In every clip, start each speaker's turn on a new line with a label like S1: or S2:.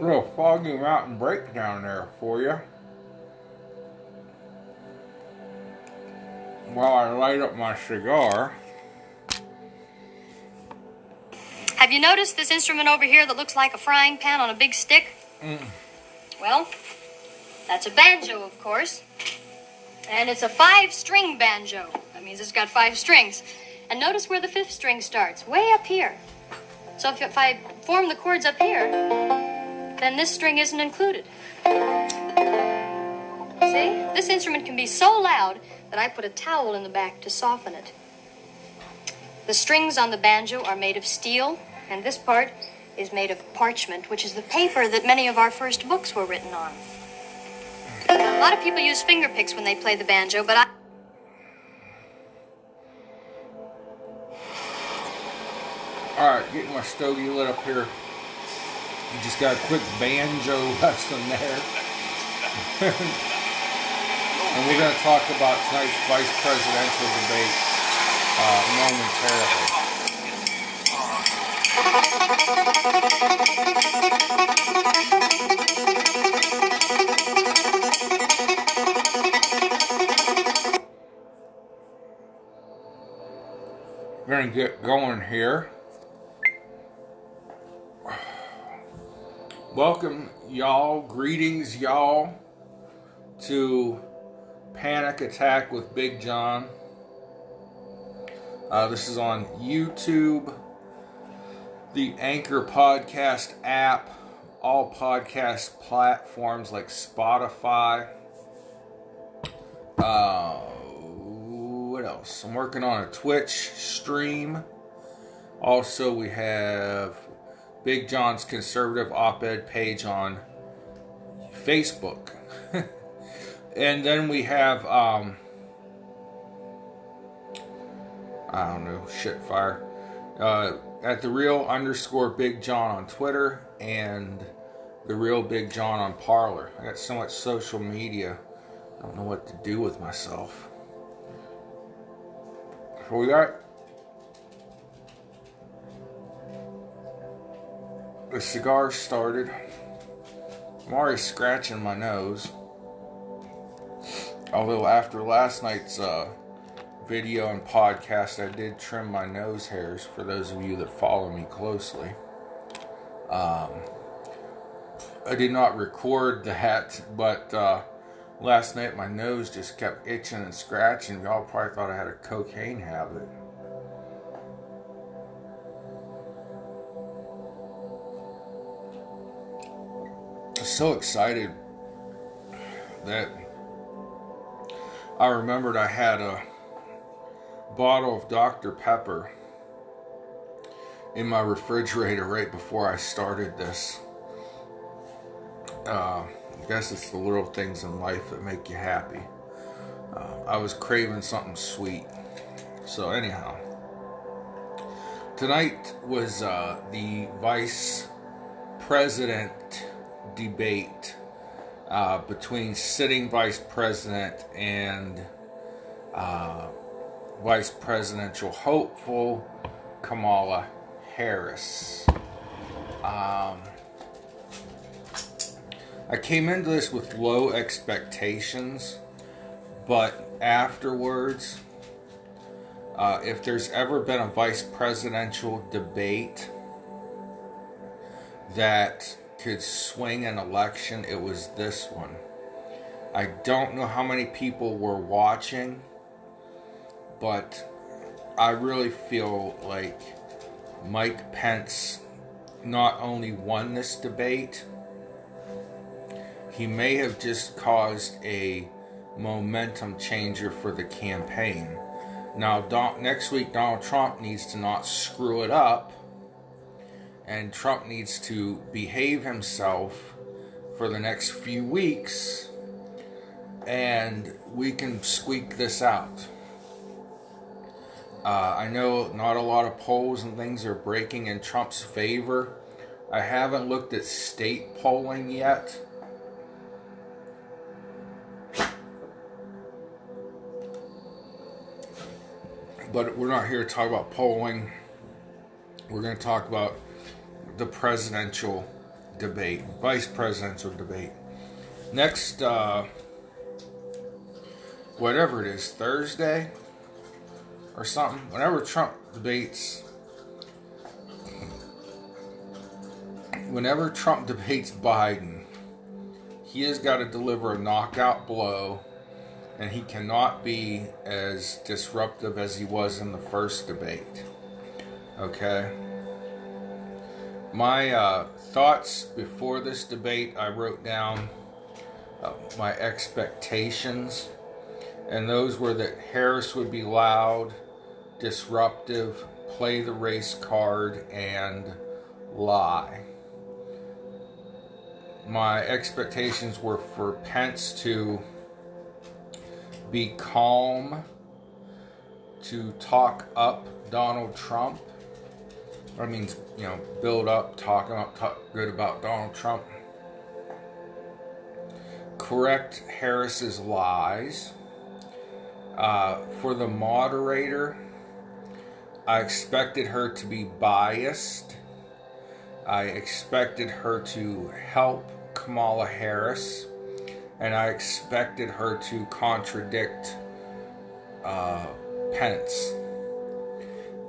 S1: Rocky Mountain break down there for you. While I light up my cigar.
S2: Have you noticed this instrument over here that looks like a frying pan on a big stick?
S1: Mm.
S2: Well, that's a banjo, of course. And it's a five string banjo. That means it's got five strings. And notice where the fifth string starts, way up here. So if, if I form the chords up here, then this string isn't included. See? This instrument can be so loud that I put a towel in the back to soften it. The strings on the banjo are made of steel, and this part is made of parchment, which is the paper that many of our first books were written on. A lot of people use finger picks when they play the banjo, but I.
S1: Alright, getting my stogie lit up here. You just got a quick banjo lesson there. and we're going to talk about tonight's vice presidential debate uh, momentarily. We're going to get going here. Welcome, y'all. Greetings, y'all, to Panic Attack with Big John. Uh, this is on YouTube, the Anchor Podcast app, all podcast platforms like Spotify. Uh, what else? I'm working on a Twitch stream. Also, we have Big John's conservative op ed page on Facebook. and then we have, um, I don't know, shit fire. Uh, at the real underscore Big John on Twitter and the real Big John on Parler. I got so much social media, I don't know what to do with myself. So we got the cigar started. I'm already scratching my nose. Although after last night's uh, video and podcast, I did trim my nose hairs for those of you that follow me closely. Um, I did not record that, but uh, last night my nose just kept itching and scratching. Y'all probably thought I had a cocaine habit. So excited that I remembered I had a bottle of Dr. Pepper in my refrigerator right before I started this. Uh, I guess it's the little things in life that make you happy. Uh, I was craving something sweet. So, anyhow, tonight was uh, the vice president debate uh, between sitting vice president and uh, vice presidential hopeful Kamala Harris. Um, I came into this with low expectations, but afterwards, uh, if there's ever been a vice presidential debate that could swing an election, it was this one. I don't know how many people were watching, but I really feel like Mike Pence not only won this debate, he may have just caused a momentum changer for the campaign. Now, next week, Donald Trump needs to not screw it up and Trump needs to behave himself for the next few weeks and we can squeak this out. Uh, I know not a lot of polls and things are breaking in Trump's favor. I haven't looked at state polling yet. But we're not here to talk about polling. We're going to talk about the presidential debate, vice presidential debate. Next, uh, whatever it is, Thursday or something, whenever Trump debates, whenever Trump debates Biden, he has got to deliver a knockout blow, and he cannot be as disruptive as he was in the first debate. Okay? My uh, thoughts before this debate, I wrote down uh, my expectations, and those were that Harris would be loud, disruptive, play the race card, and lie. My expectations were for Pence to be calm, to talk up Donald Trump. I mean, you know, build up, talk up, talk good about Donald Trump. Correct Harris's lies. Uh, for the moderator, I expected her to be biased. I expected her to help Kamala Harris. And I expected her to contradict uh, Pence.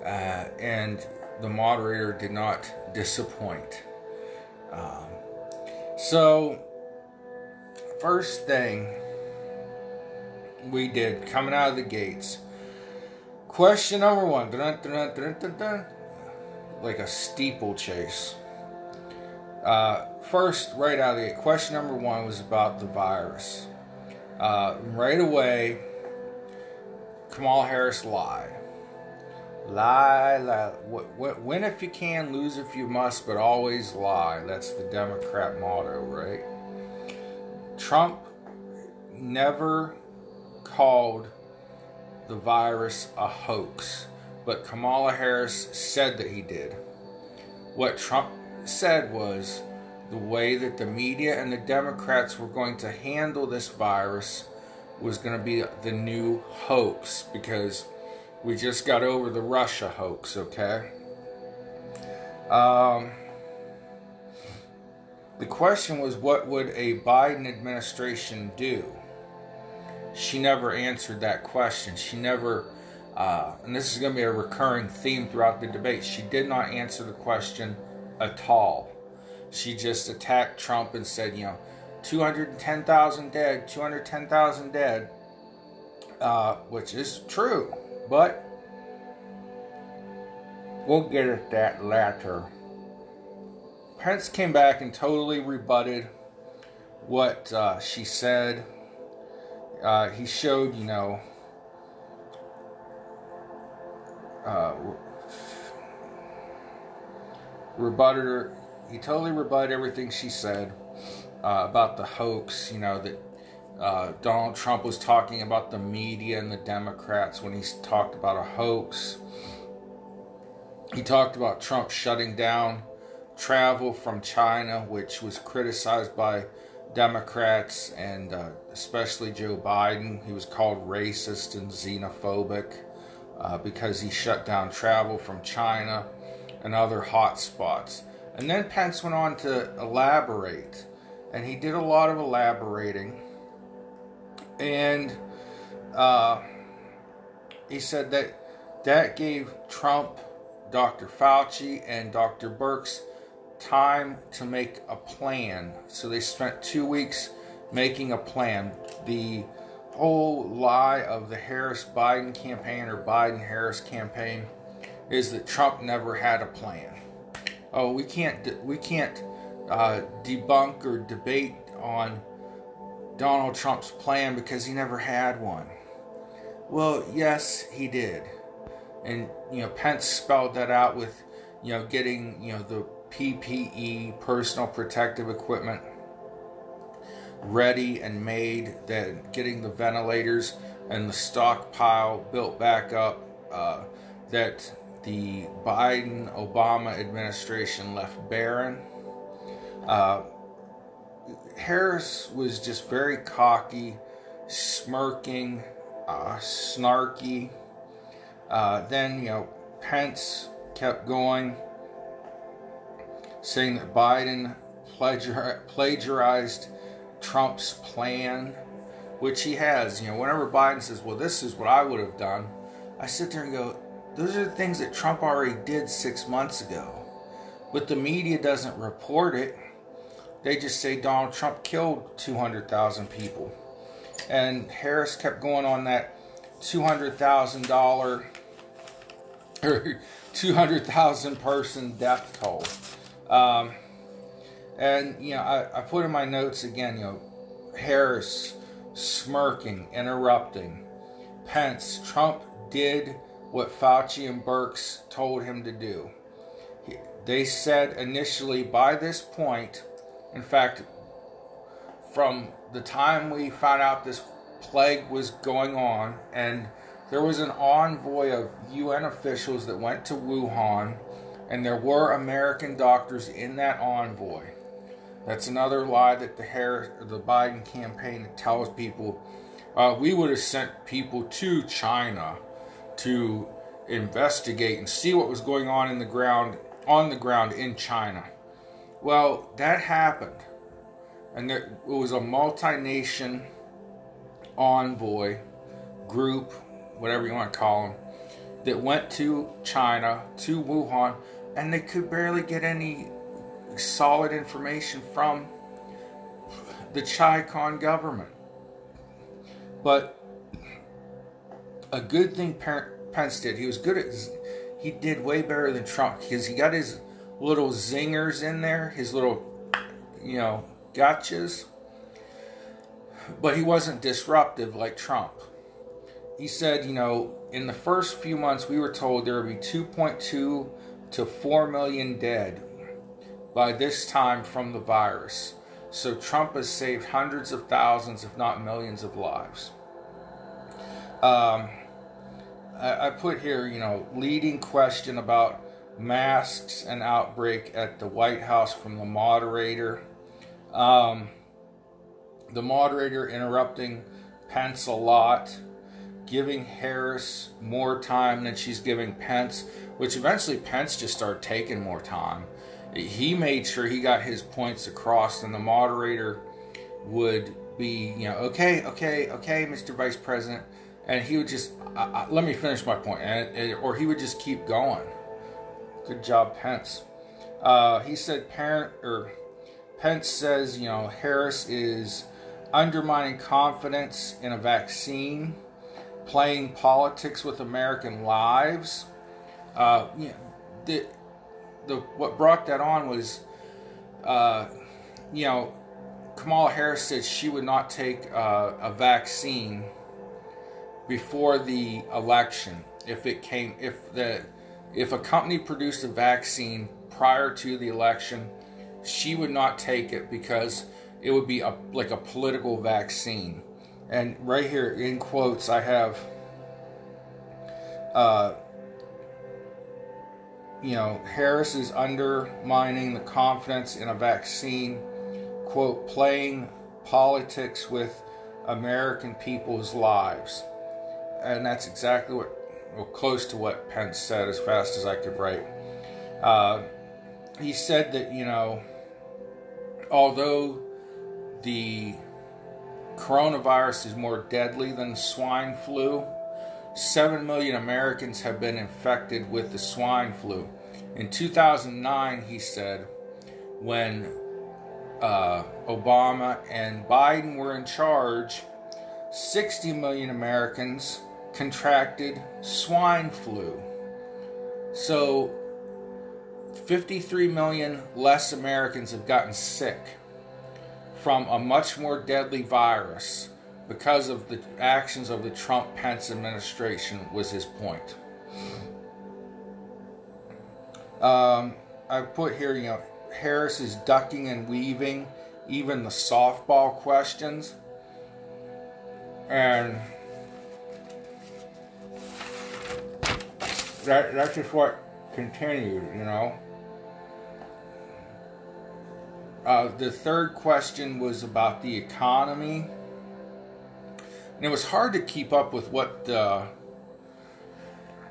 S1: Uh, and the moderator did not disappoint. Um, so, first thing we did coming out of the gates. Question number one. Dun, dun, dun, like a steeplechase. Uh, first, right out of the question number one was about the virus. Uh, right away, Kamala Harris lied. Lie, lie. Win if you can, lose if you must, but always lie. That's the Democrat motto, right? Trump never called the virus a hoax, but Kamala Harris said that he did. What Trump said was the way that the media and the Democrats were going to handle this virus was going to be the new hoax because we just got over the Russia hoax, okay? Um, the question was what would a Biden administration do? She never answered that question. She never, uh, and this is going to be a recurring theme throughout the debate, she did not answer the question at all. She just attacked Trump and said, you know, 210,000 dead, 210,000 dead, uh, which is true. But we'll get at that later. Pence came back and totally rebutted what uh, she said. Uh, he showed, you know, uh, rebutted her. He totally rebutted everything she said uh, about the hoax, you know, that uh, Donald Trump was talking about the media and the Democrats when he talked about a hoax. He talked about Trump shutting down travel from China, which was criticized by Democrats and uh, especially Joe Biden. He was called racist and xenophobic uh, because he shut down travel from China and other hot spots. And then Pence went on to elaborate, and he did a lot of elaborating and uh, he said that that gave Trump, Dr. Fauci, and Dr. Birx time to make a plan. So they spent two weeks making a plan. The whole lie of the Harris Biden campaign or Biden Harris campaign is that Trump never had a plan. Oh, we can't we can't uh, debunk or debate on Donald Trump's plan because he never had one. Well, yes, he did. And, you know, Pence spelled that out with, you know, getting, you know, the PPE, personal protective equipment, ready and made, that getting the ventilators and the stockpile built back up, uh, that the Biden Obama administration left barren. Uh, Harris was just very cocky, smirking, uh, snarky. Uh, then, you know, Pence kept going, saying that Biden plagiarized Trump's plan, which he has. You know, whenever Biden says, "Well, this is what I would have done," I sit there and go, "Those are the things that Trump already did six months ago," but the media doesn't report it. They just say Donald Trump killed 200,000 people, and Harris kept going on that $200,000 or 200,000 person death toll. Um, and, you know, I, I put in my notes again, you know, Harris smirking, interrupting. Pence, Trump did what Fauci and Birx told him to do. They said initially by this point, in fact, from the time we found out this plague was going on, and there was an envoy of UN officials that went to Wuhan, and there were American doctors in that envoy. That's another lie that the Harris, the Biden campaign tells people. Uh, we would have sent people to China to investigate and see what was going on in the ground on the ground in China. Well, that happened, and there, it was a multi-nation envoy group, whatever you want to call them, that went to China to Wuhan, and they could barely get any solid information from the ChiCom government. But a good thing Pence did, he was good at, he did way better than Trump because he got his little zingers in there, his little, you know, gotchas. But he wasn't disruptive like Trump. He said, you know, in the first few months, we were told there would be 2.2 to 4 million dead by this time from the virus. So Trump has saved hundreds of thousands, if not millions, of lives. Um, I, I put here, you know, leading question about masks and outbreak at the White House from the moderator. Um, the moderator interrupting Pence a lot, giving Harris more time than she's giving Pence, which eventually Pence just started taking more time. He made sure he got his points across, and the moderator would be, you know, okay, okay, okay, Mr. Vice President, and he would just let me finish my point, and, or he would just keep going. Good job, Pence. Uh, he said, parent or Pence says, you know, Harris is undermining confidence in a vaccine, playing politics with American lives. Uh, you know, the, the what brought that on was, uh, you know, Kamala Harris said she would not take uh, a vaccine before the election if it came if the if a company produced a vaccine prior to the election she would not take it because it would be a like a political vaccine. And right here in quotes i have uh, you know harris is undermining the confidence in a vaccine quote playing politics with american people's lives. And that's exactly what, well, close to what Pence said as fast as I could write. Uh, he said that, you know, although the coronavirus is more deadly than swine flu, 7 million Americans have been infected with the swine flu. In 2009, he said, when uh, Obama and Biden were in charge, 60 million Americans contracted swine flu. So 53 million less Americans have gotten sick from a much more deadly virus because of the actions of the Trump Pence administration, was his point. Um, I put here, you know, Harris is ducking and weaving even the softball questions. And that that's just what continued, you know. Uh, the third question was about the economy, and it was hard to keep up with what the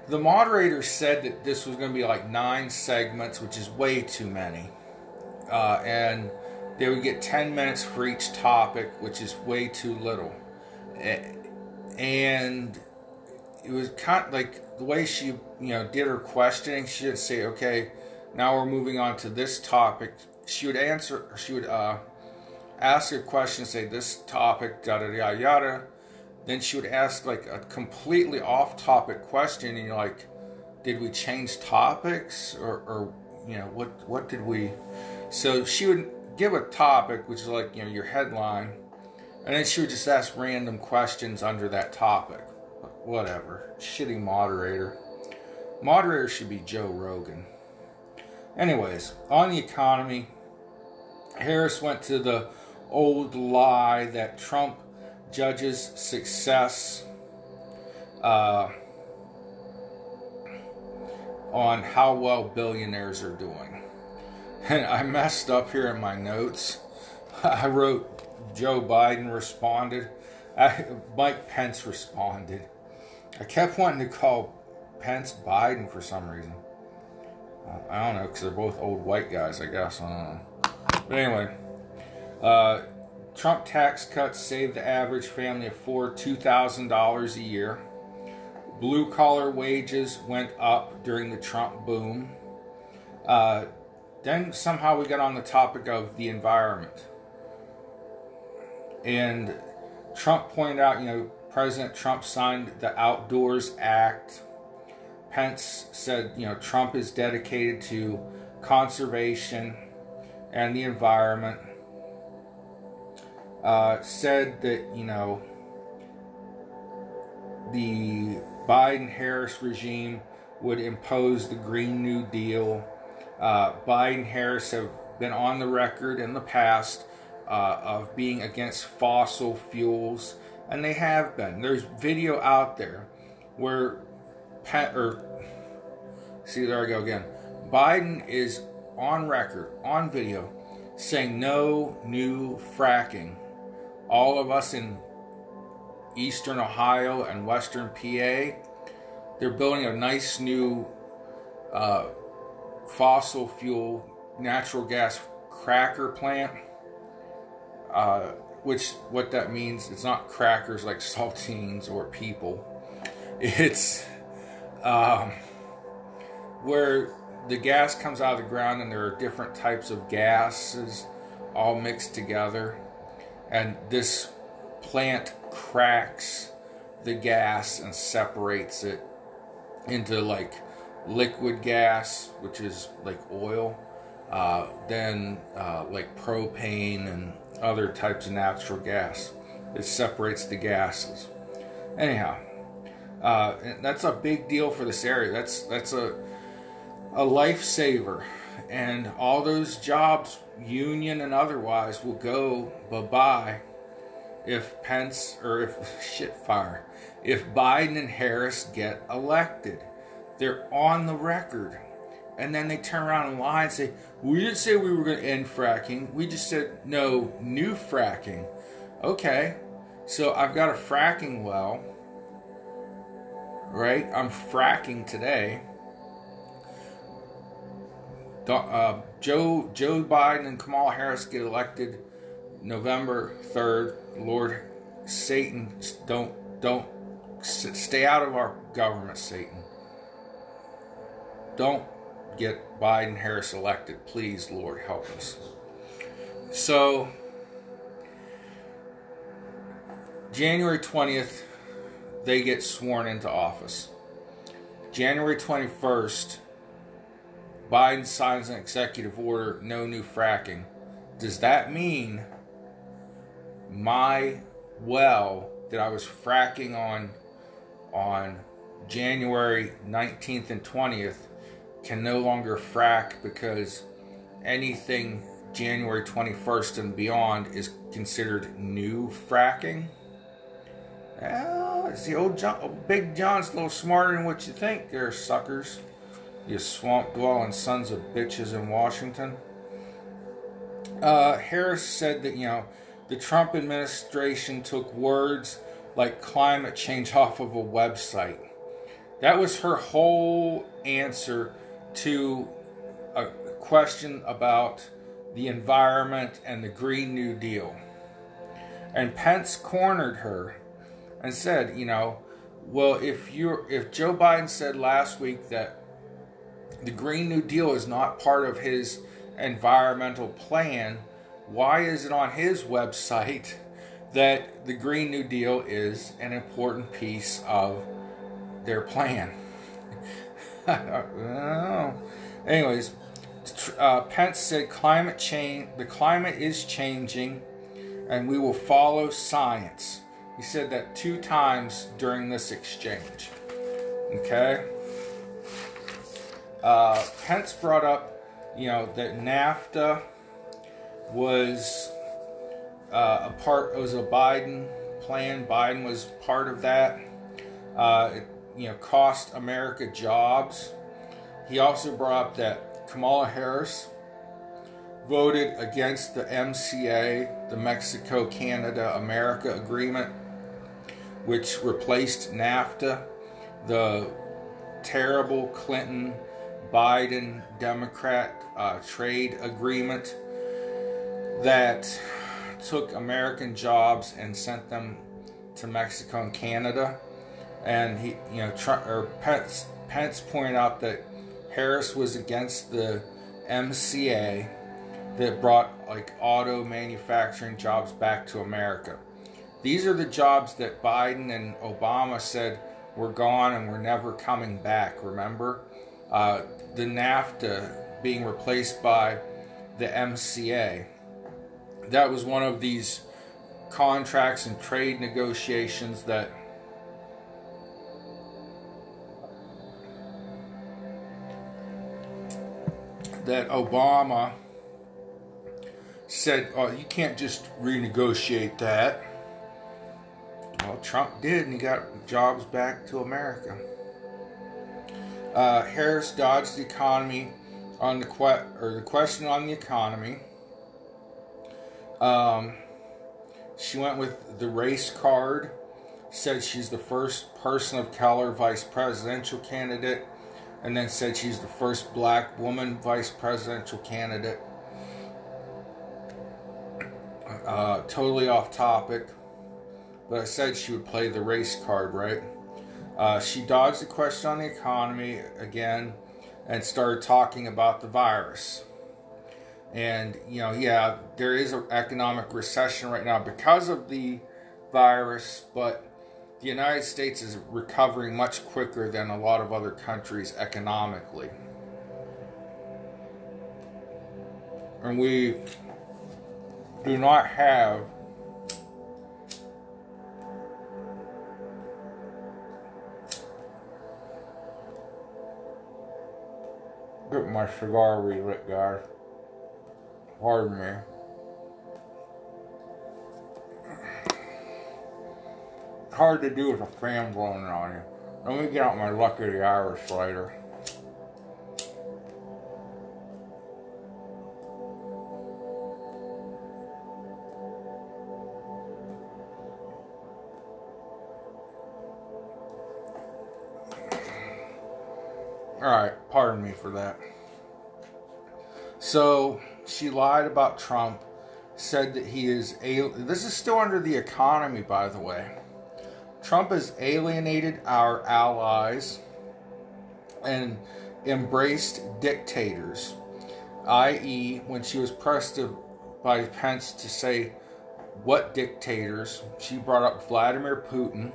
S1: the moderator said that this was going to be like nine segments, which is way too many. Uh, and they would get 10 minutes for each topic, which is way too little. And it was kind of like the way she, you know, did her questioning. She would say, "Okay, now we're moving on to this topic." She would answer. She would uh, ask a question, say this topic, yada yada yada. Then she would ask like a completely off-topic question, and you're like, "Did we change topics, or, or you know, what what did we?" So she would give a topic, which is like you know your headline, and then she would just ask random questions under that topic. Whatever, shitty moderator. Moderator should be Joe Rogan. Anyways, on the economy, Harris went to the old lie that Trump judges success uh, on how well billionaires are doing. And I messed up here in my notes. I wrote Joe Biden responded. I, Mike Pence responded. I kept wanting to call Pence Biden for some reason. I don't know, because they're both old white guys, I guess. I. But anyway, uh, Trump tax cuts saved the average family of four $2,000 a year. Blue collar wages went up during the Trump boom. Uh, then somehow we got on the topic of the environment. And Trump pointed out, you know, President Trump signed the Outdoors Act. Pence said, you know, Trump is dedicated to conservation and the environment. Uh, said that, you know, the Biden Harris regime would impose the Green New Deal uh, Biden Harris have been on the record in the past uh, of being against fossil fuels, and they have been. There's video out there where, Pat, or see, there I go again. Biden is on record, on video, saying no new fracking. All of us in eastern Ohio and western PA, they're building a nice new uh, fossil fuel natural gas cracker plant. Uh, which what that means it's not crackers like saltines or people. It's um, where the gas comes out of the ground and there are different types of gases all mixed together, and this plant cracks the gas and separates it into like liquid gas, which is like oil, uh, then uh, like propane and other types of natural gas. It separates the gases. Anyhow, uh, that's a big deal for this area. That's that's a a lifesaver, and all those jobs, union and otherwise, will go bye bye if Pence or if shit fire if Biden and Harris get elected. They're on the record. And then they turn around and lie and say, We didn't say we were going to end fracking. We just said no new fracking. Okay, so I've got a fracking well, right? I'm fracking today. Uh, Joe Joe Biden and Kamala Harris get elected November third. Lord Satan, don't don't stay out of our government, Satan. Don't get Biden Harris elected. Please, Lord, help us. So, January 20th, they get sworn into office. January 21st, Biden signs an executive order no new fracking. Does that mean my well that I was fracking on on January 19th and 20th can no longer frack because anything January 21st and beyond is considered new fracking. Well, the old John, Big John's a little smarter than what you think, there, suckers. You swamp dwelling sons of bitches in Washington. Uh, Harris said that, you know, the Trump administration took words like climate change off of a website. That was her whole answer to a question about the environment, and the Green New Deal. And Pence cornered her and said, you know, well, if you if Joe Biden said last week that the Green New Deal is not part of his environmental plan, why is it on his website that the Green New Deal is an important piece of their plan? Anyways, uh, Pence said climate change. The climate is changing, and we will follow science. He said that two times during this exchange. Okay. Uh, Pence brought up, you know, that NAFTA was uh, a part. Was a Biden plan. Biden was part of that. Uh, it, you know, cost America jobs. He also brought up that Kamala Harris voted against the MCA, the Mexico Canada America Agreement, which replaced NAFTA, the terrible Clinton Biden Democrat uh, trade agreement that took American jobs and sent them to Mexico and Canada. And he, you know, Trump, or Pence, Pence pointed out that Harris was against the MCA that brought like auto manufacturing jobs back to America. These are the jobs that Biden and Obama said were gone and were never coming back. Remember, uh, the NAFTA being replaced by the MCA. That was one of these contracts and trade negotiations that that Obama said, "Oh, you can't just renegotiate that." Well, Trump did, and he got jobs back to America. Uh, Harris dodged the economy on the que- or the question on the economy. Um, she went with the race card. Said she's the first person of color vice presidential candidate and then said she's the first black woman vice presidential candidate. Uh, totally off topic, but I said she would play the race card, right? Uh, she dodged the question on the economy again and started talking about the virus. And, you know, yeah, there is an economic recession right now because of the virus, but the United States is recovering much quicker than a lot of other countries economically. And we do not have get my cigar relit, guys. Pardon me. Hard to do with a fan blowing on you. Let me get out my Lucky the Irish lighter. Alright, pardon me for that. So, she lied about Trump, said that he is a. This is still under the economy, by the way. Trump has alienated our allies and embraced dictators, i.e., when she was pressed to, by Pence to say what dictators, she brought up Vladimir Putin,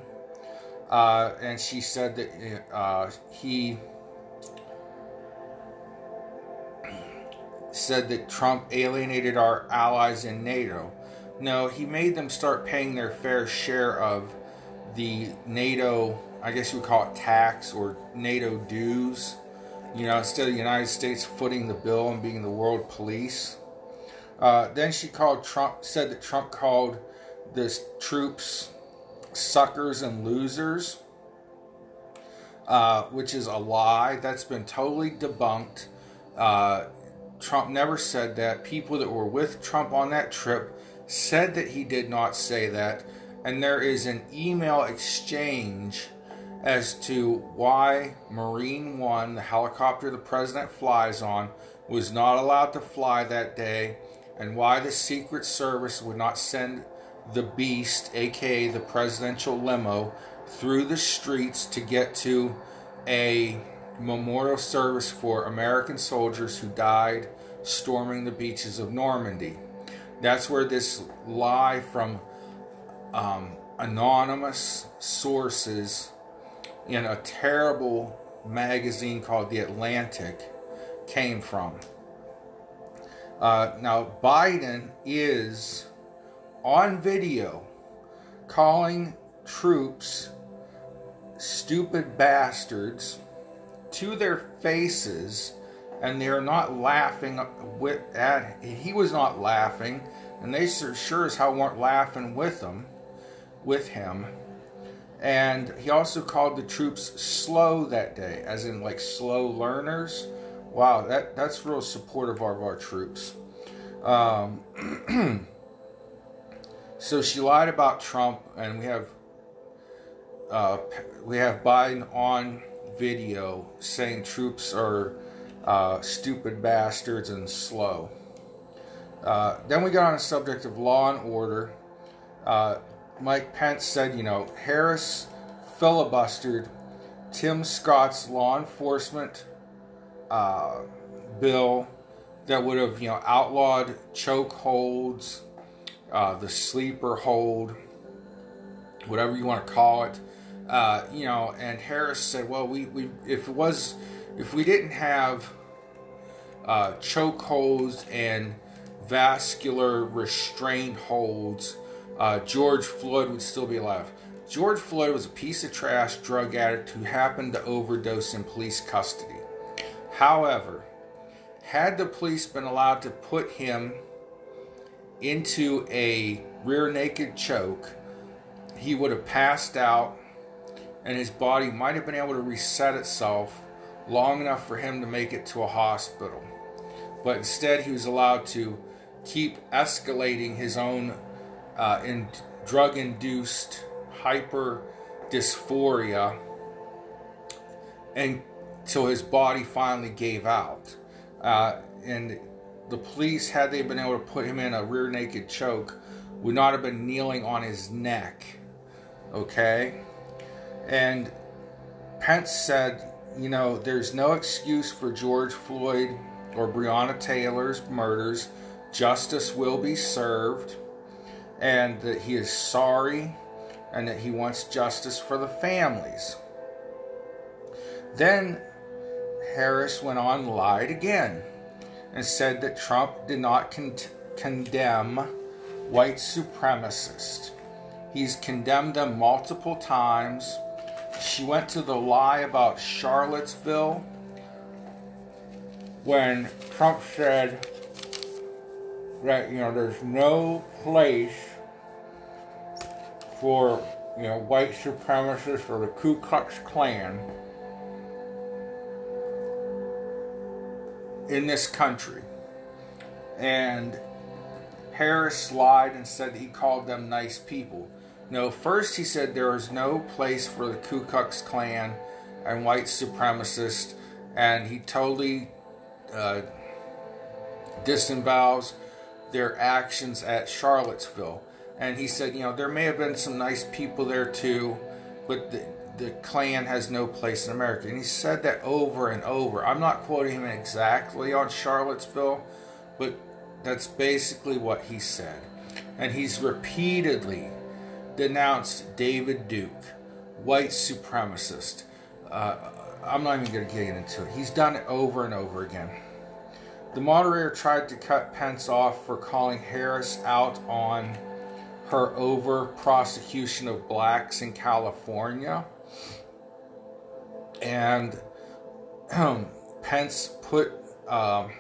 S1: uh, and she said that uh, he said that Trump alienated our allies in NATO. No, he made them start paying their fair share of the NATO, I guess you would call it tax or NATO dues. You know, instead of the United States footing the bill and being the world police. Uh, then she called Trump, said that Trump called the troops suckers and losers, uh, which is a lie. That's been totally debunked. Uh, Trump never said that. People that were with Trump on that trip said that he did not say that and there is an email exchange as to why Marine One, the helicopter the president flies on, was not allowed to fly that day and why the Secret Service would not send the Beast, aka the presidential limo, through the streets to get to a memorial service for American soldiers who died storming the beaches of Normandy. That's where this lie from um, anonymous sources in a terrible magazine called The Atlantic came from. Uh, now, Biden is on video calling troops stupid bastards to their faces and they're not laughing with at he was not laughing and they sure as hell weren't laughing with him with him and he also called the troops slow that day as in like slow learners wow that that's real supportive of our troops um, so she lied about trump and we have uh, we have biden on video saying troops are uh, stupid bastards and slow. Uh, then we got on the subject of law and order. Mike Pence said, you know, Harris filibustered Tim Scott's law enforcement uh, bill that would have, you know, outlawed choke holds, uh, the sleeper hold, whatever you want to call it. Uh, you know, and Harris said, well, we, we if it was if we didn't have uh, choke holds and vascular restraint holds, uh, George Floyd would still be alive. George Floyd was a piece of trash drug addict who happened to overdose in police custody. However, had the police been allowed to put him into a rear naked choke, he would have passed out and his body might have been able to reset itself long enough for him to make it to a hospital. But instead, he was allowed to keep escalating his own uh, in drug induced hyper dysphoria until his body finally gave out. Uh, and the police, had they been able to put him in a rear naked choke, would not have been kneeling on his neck. Okay? And Pence said you know, there's no excuse for George Floyd or Breonna Taylor's murders. Justice will be served, and that he is sorry and that he wants justice for the families. Then Harris went on lied again and said that Trump did not con- condemn white supremacists. He's condemned them multiple times she went to the lie about Charlottesville when Trump said that you know there's no place for you know white supremacists or the Ku Klux Klan in this country. And Harris lied and said he called them nice people. No, first he said there is no place for the Ku Klux Klan and white supremacists, and he totally uh, disavows their actions at Charlottesville. And he said, you know, there may have been some nice people there too, but the, the Klan has no place in America. And he said that over and over. I'm not quoting him exactly on Charlottesville, but that's basically what he said. And he's repeatedly denounced David Duke, white supremacist. Uh, I'm not even going to get into it. He's done it over and over again. The moderator tried to cut Pence off for calling Harris out on her over prosecution of blacks in California. And um, Pence put um,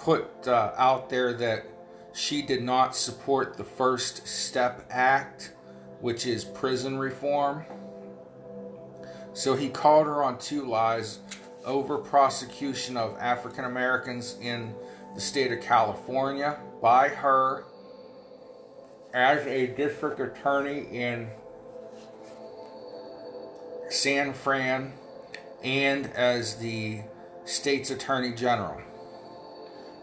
S1: put uh, out there that she did not support the First Step Act, which is prison reform. So he called her on two lies over prosecution of African Americans in the state of California by her as a district attorney in San Fran and as the state's attorney general.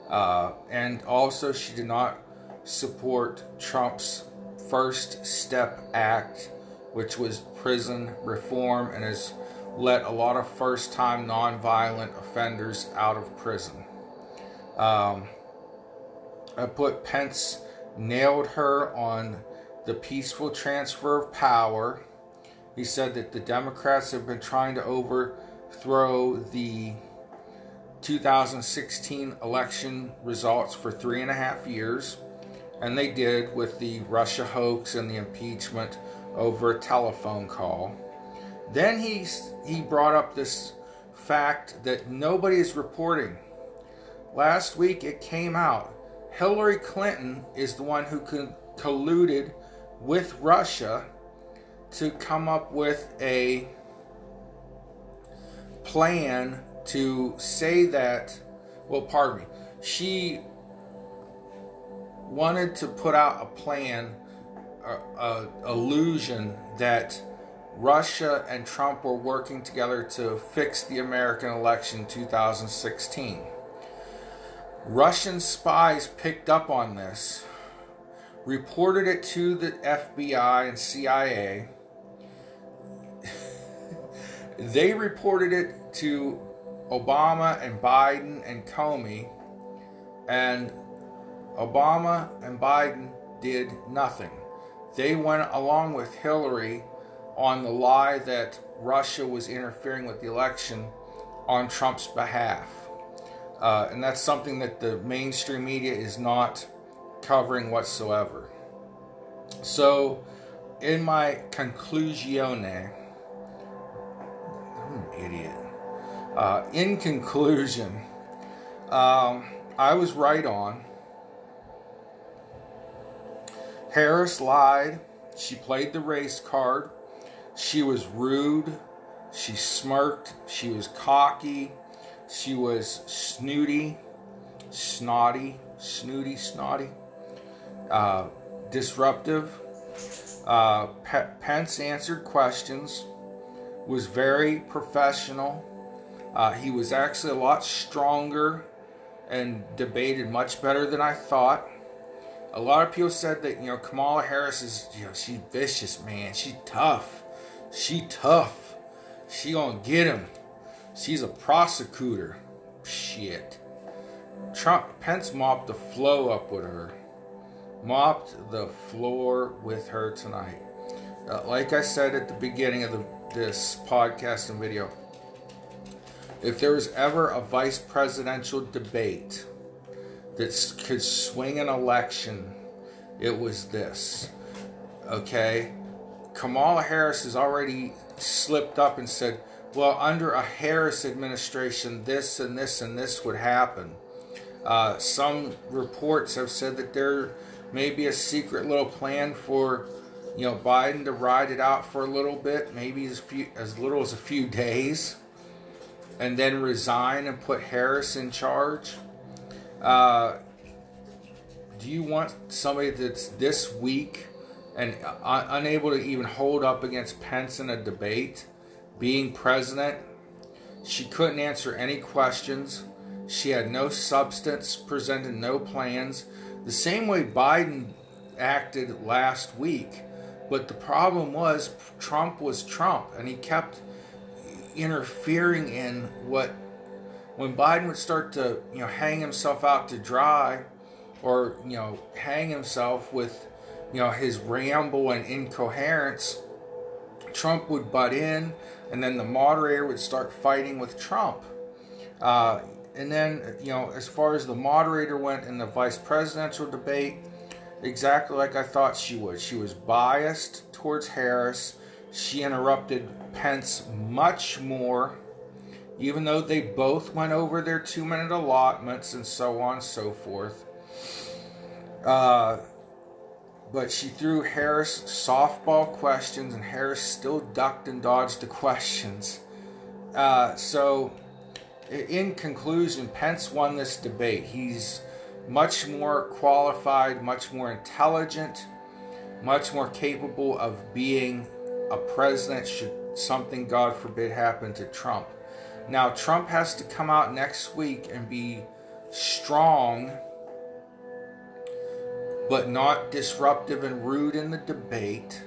S1: Uh, and also, she did not support Trump's First Step Act, which was prison reform and has let a lot of first time nonviolent offenders out of prison. Um, I put Pence nailed her on the peaceful transfer of power. He said that the Democrats have been trying to overthrow the 2016 election results for three and a half years, and they did with the Russia hoax and the impeachment over a telephone call. Then he he brought up this fact that nobody is reporting. Last week it came out Hillary Clinton is the one who colluded with Russia to come up with a plan to say that, well, pardon me, she wanted to put out a plan, a, a illusion that Russia and Trump were working together to fix the American election 2016. Russian spies picked up on this, reported it to the FBI and CIA. they reported it to Obama and Biden and Comey, and Obama and Biden did nothing. They went along with Hillary on the lie that Russia was interfering with the election on Trump's behalf. Uh, and that's something that the mainstream media is not covering whatsoever. So, in my conclusione, I'm an idiot. Uh, in conclusion, um, I was right on. Harris lied. She played the race card. She was rude. She smirked. She was cocky. She was snooty, snotty, snooty, snotty, uh, disruptive. Uh, P- Pence answered questions, was very professional. Uh, he was actually a lot stronger and debated much better than I thought. A lot of people said that you know Kamala Harris is you know she's vicious man, she's tough. She tough. She gonna get him. She's a prosecutor. Shit. Trump Pence mopped the flow up with her. Mopped the floor with her tonight. Uh, like I said at the beginning of the, this podcast and video, if there was ever a vice presidential debate that could swing an election, it was this. Okay? Kamala Harris has already slipped up and said, well, under a Harris administration, this and this and this would happen. Uh, some reports have said that there may be a secret little plan for, you know, Biden to ride it out for a little bit, maybe as few, as little as a few days, and then resign and put Harris in charge. Uh, do you want somebody that's this weak and uh, unable to even hold up against Pence in a debate, being president. She couldn't answer any questions. She had no substance, presented no plans. The same way Biden acted last week. But the problem was Trump was Trump, and he kept interfering in what when Biden would start to you know hang himself out to dry, or you know hang himself with you know, his ramble and incoherence, Trump would butt in, and then the moderator would start fighting with Trump. Uh, and then, you know, as far as the moderator went in the vice presidential debate, exactly like I thought she would. She was biased towards Harris. She interrupted Pence much more, even though they both went over their two minute allotments and so on and so forth. Uh, but she threw Harris softball questions, and Harris still ducked and dodged the questions. Uh, so, in conclusion, Pence won this debate. He's much more qualified, much more intelligent, much more capable of being a president should something, God forbid, happen to Trump. Now, Trump has to come out next week and be strong but not disruptive and rude in the debate.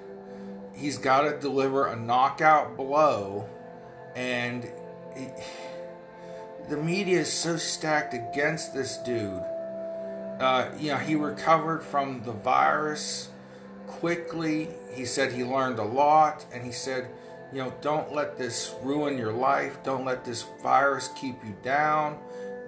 S1: He's got to deliver a knockout blow, and he, the media is so stacked against this dude. Uh, you know, he recovered from the virus quickly. He said he learned a lot, and he said, you know, don't let this ruin your life. Don't let this virus keep you down.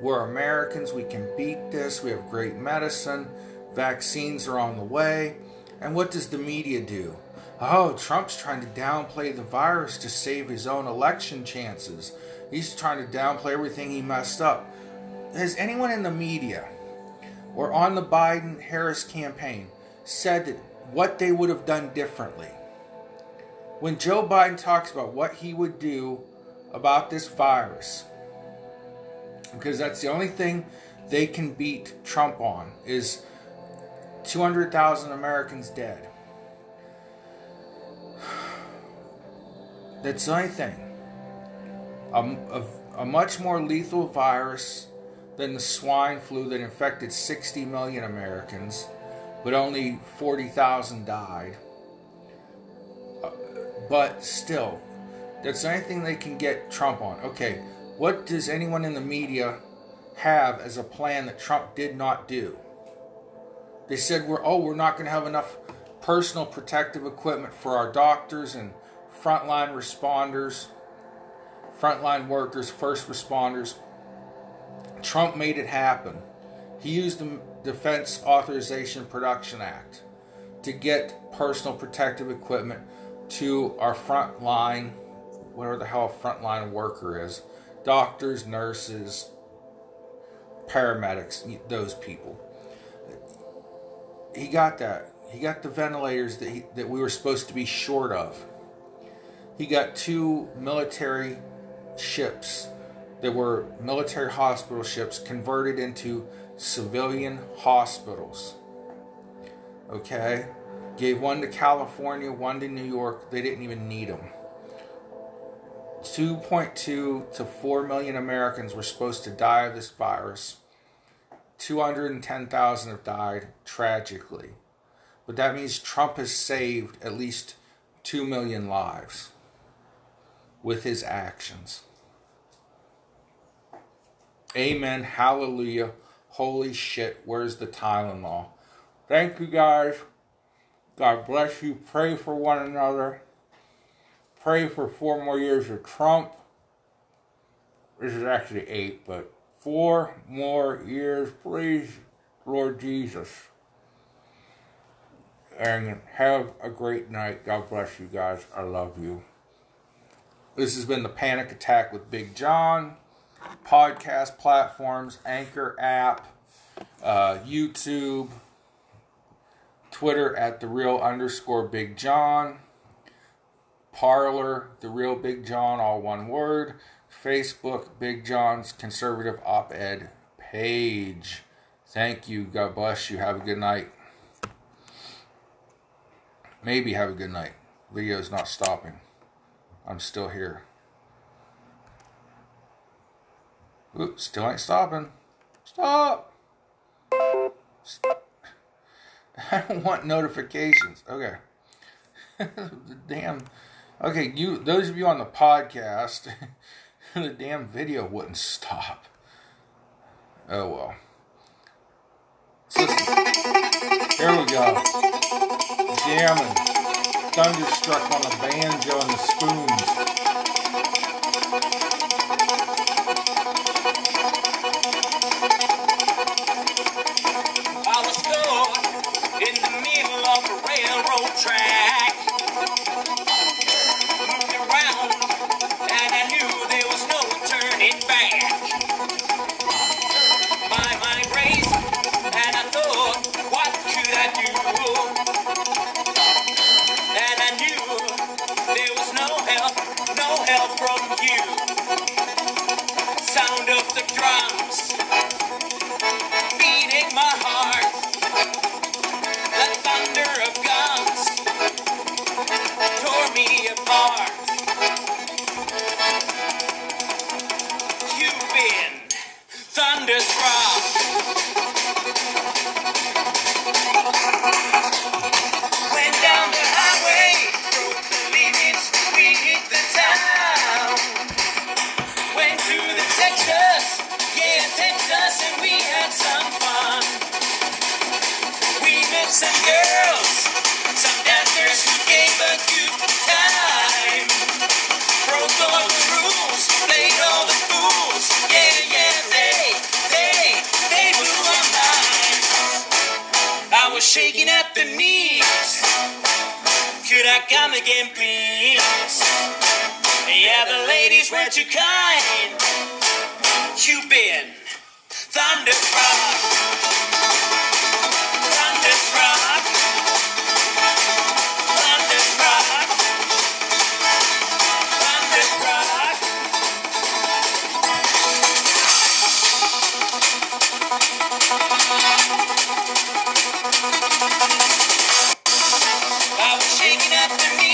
S1: We're Americans. We can beat this. We have great medicine. Vaccines are on the way. And what does the media do? Oh, Trump's trying to downplay the virus to save his own election chances. He's trying to downplay everything he messed up. Has anyone in the media or on the Biden Harris campaign said that what they would have done differently? When Joe Biden talks about what he would do about this virus, because that's the only thing they can beat Trump on is 200,000 Americans dead. That's the only thing. A, a, a, much more lethal virus than the swine flu that infected 60 million Americans, but only 40,000 died. Uh, but still, that's the only thing they can get Trump on. Okay, what does anyone in the media have as a plan that Trump did not do? They said we're oh we're not going to have enough personal protective equipment for our doctors and frontline responders, frontline workers, first responders. Trump made it happen. He used the Defense Authorization Production Act to get personal protective equipment to our frontline, whatever the hell a frontline worker is doctors, nurses, paramedics, those people he got that. He got the ventilators that he, that we were supposed to be short of. He got two military ships that were military hospital ships converted into civilian hospitals. Okay? Gave one to California, one to New York. They didn't even need them. 2.2 to 4 million Americans were supposed to die of this virus. 210,000 have died tragically. But that means Trump has saved at least 2 million lives with his actions. Amen. Hallelujah. Holy shit. Where's the Tylenol? Thank you guys. God bless you. Pray for one another. Pray for four more years of Trump. This is actually eight, but four more years, please, Lord Jesus. And have a great night. God bless you guys. I love you. This has been the Panic Attack with Big John. Podcast platforms, Anchor app, uh, YouTube, Twitter at the real underscore Big John, Parler, the real Big John, all one word. Facebook, Big John's Conservative Op Ed page. Thank you. God bless you. Have a good night. Maybe have a good night. Video's not stopping. I'm still here. Ooh, still ain't stopping. Stop! I don't want notifications. Okay. Damn. Okay, you those of you on the podcast the damn video wouldn't stop. Oh well. So listen, here we go. Jamming. Thunderstruck on the banjo and the spoons. You've the thunderstruck. that you kind. You've been thunderstruck.
S3: Thunderstruck. Thunderstruck. Thunderstruck. I was shaking up the knees.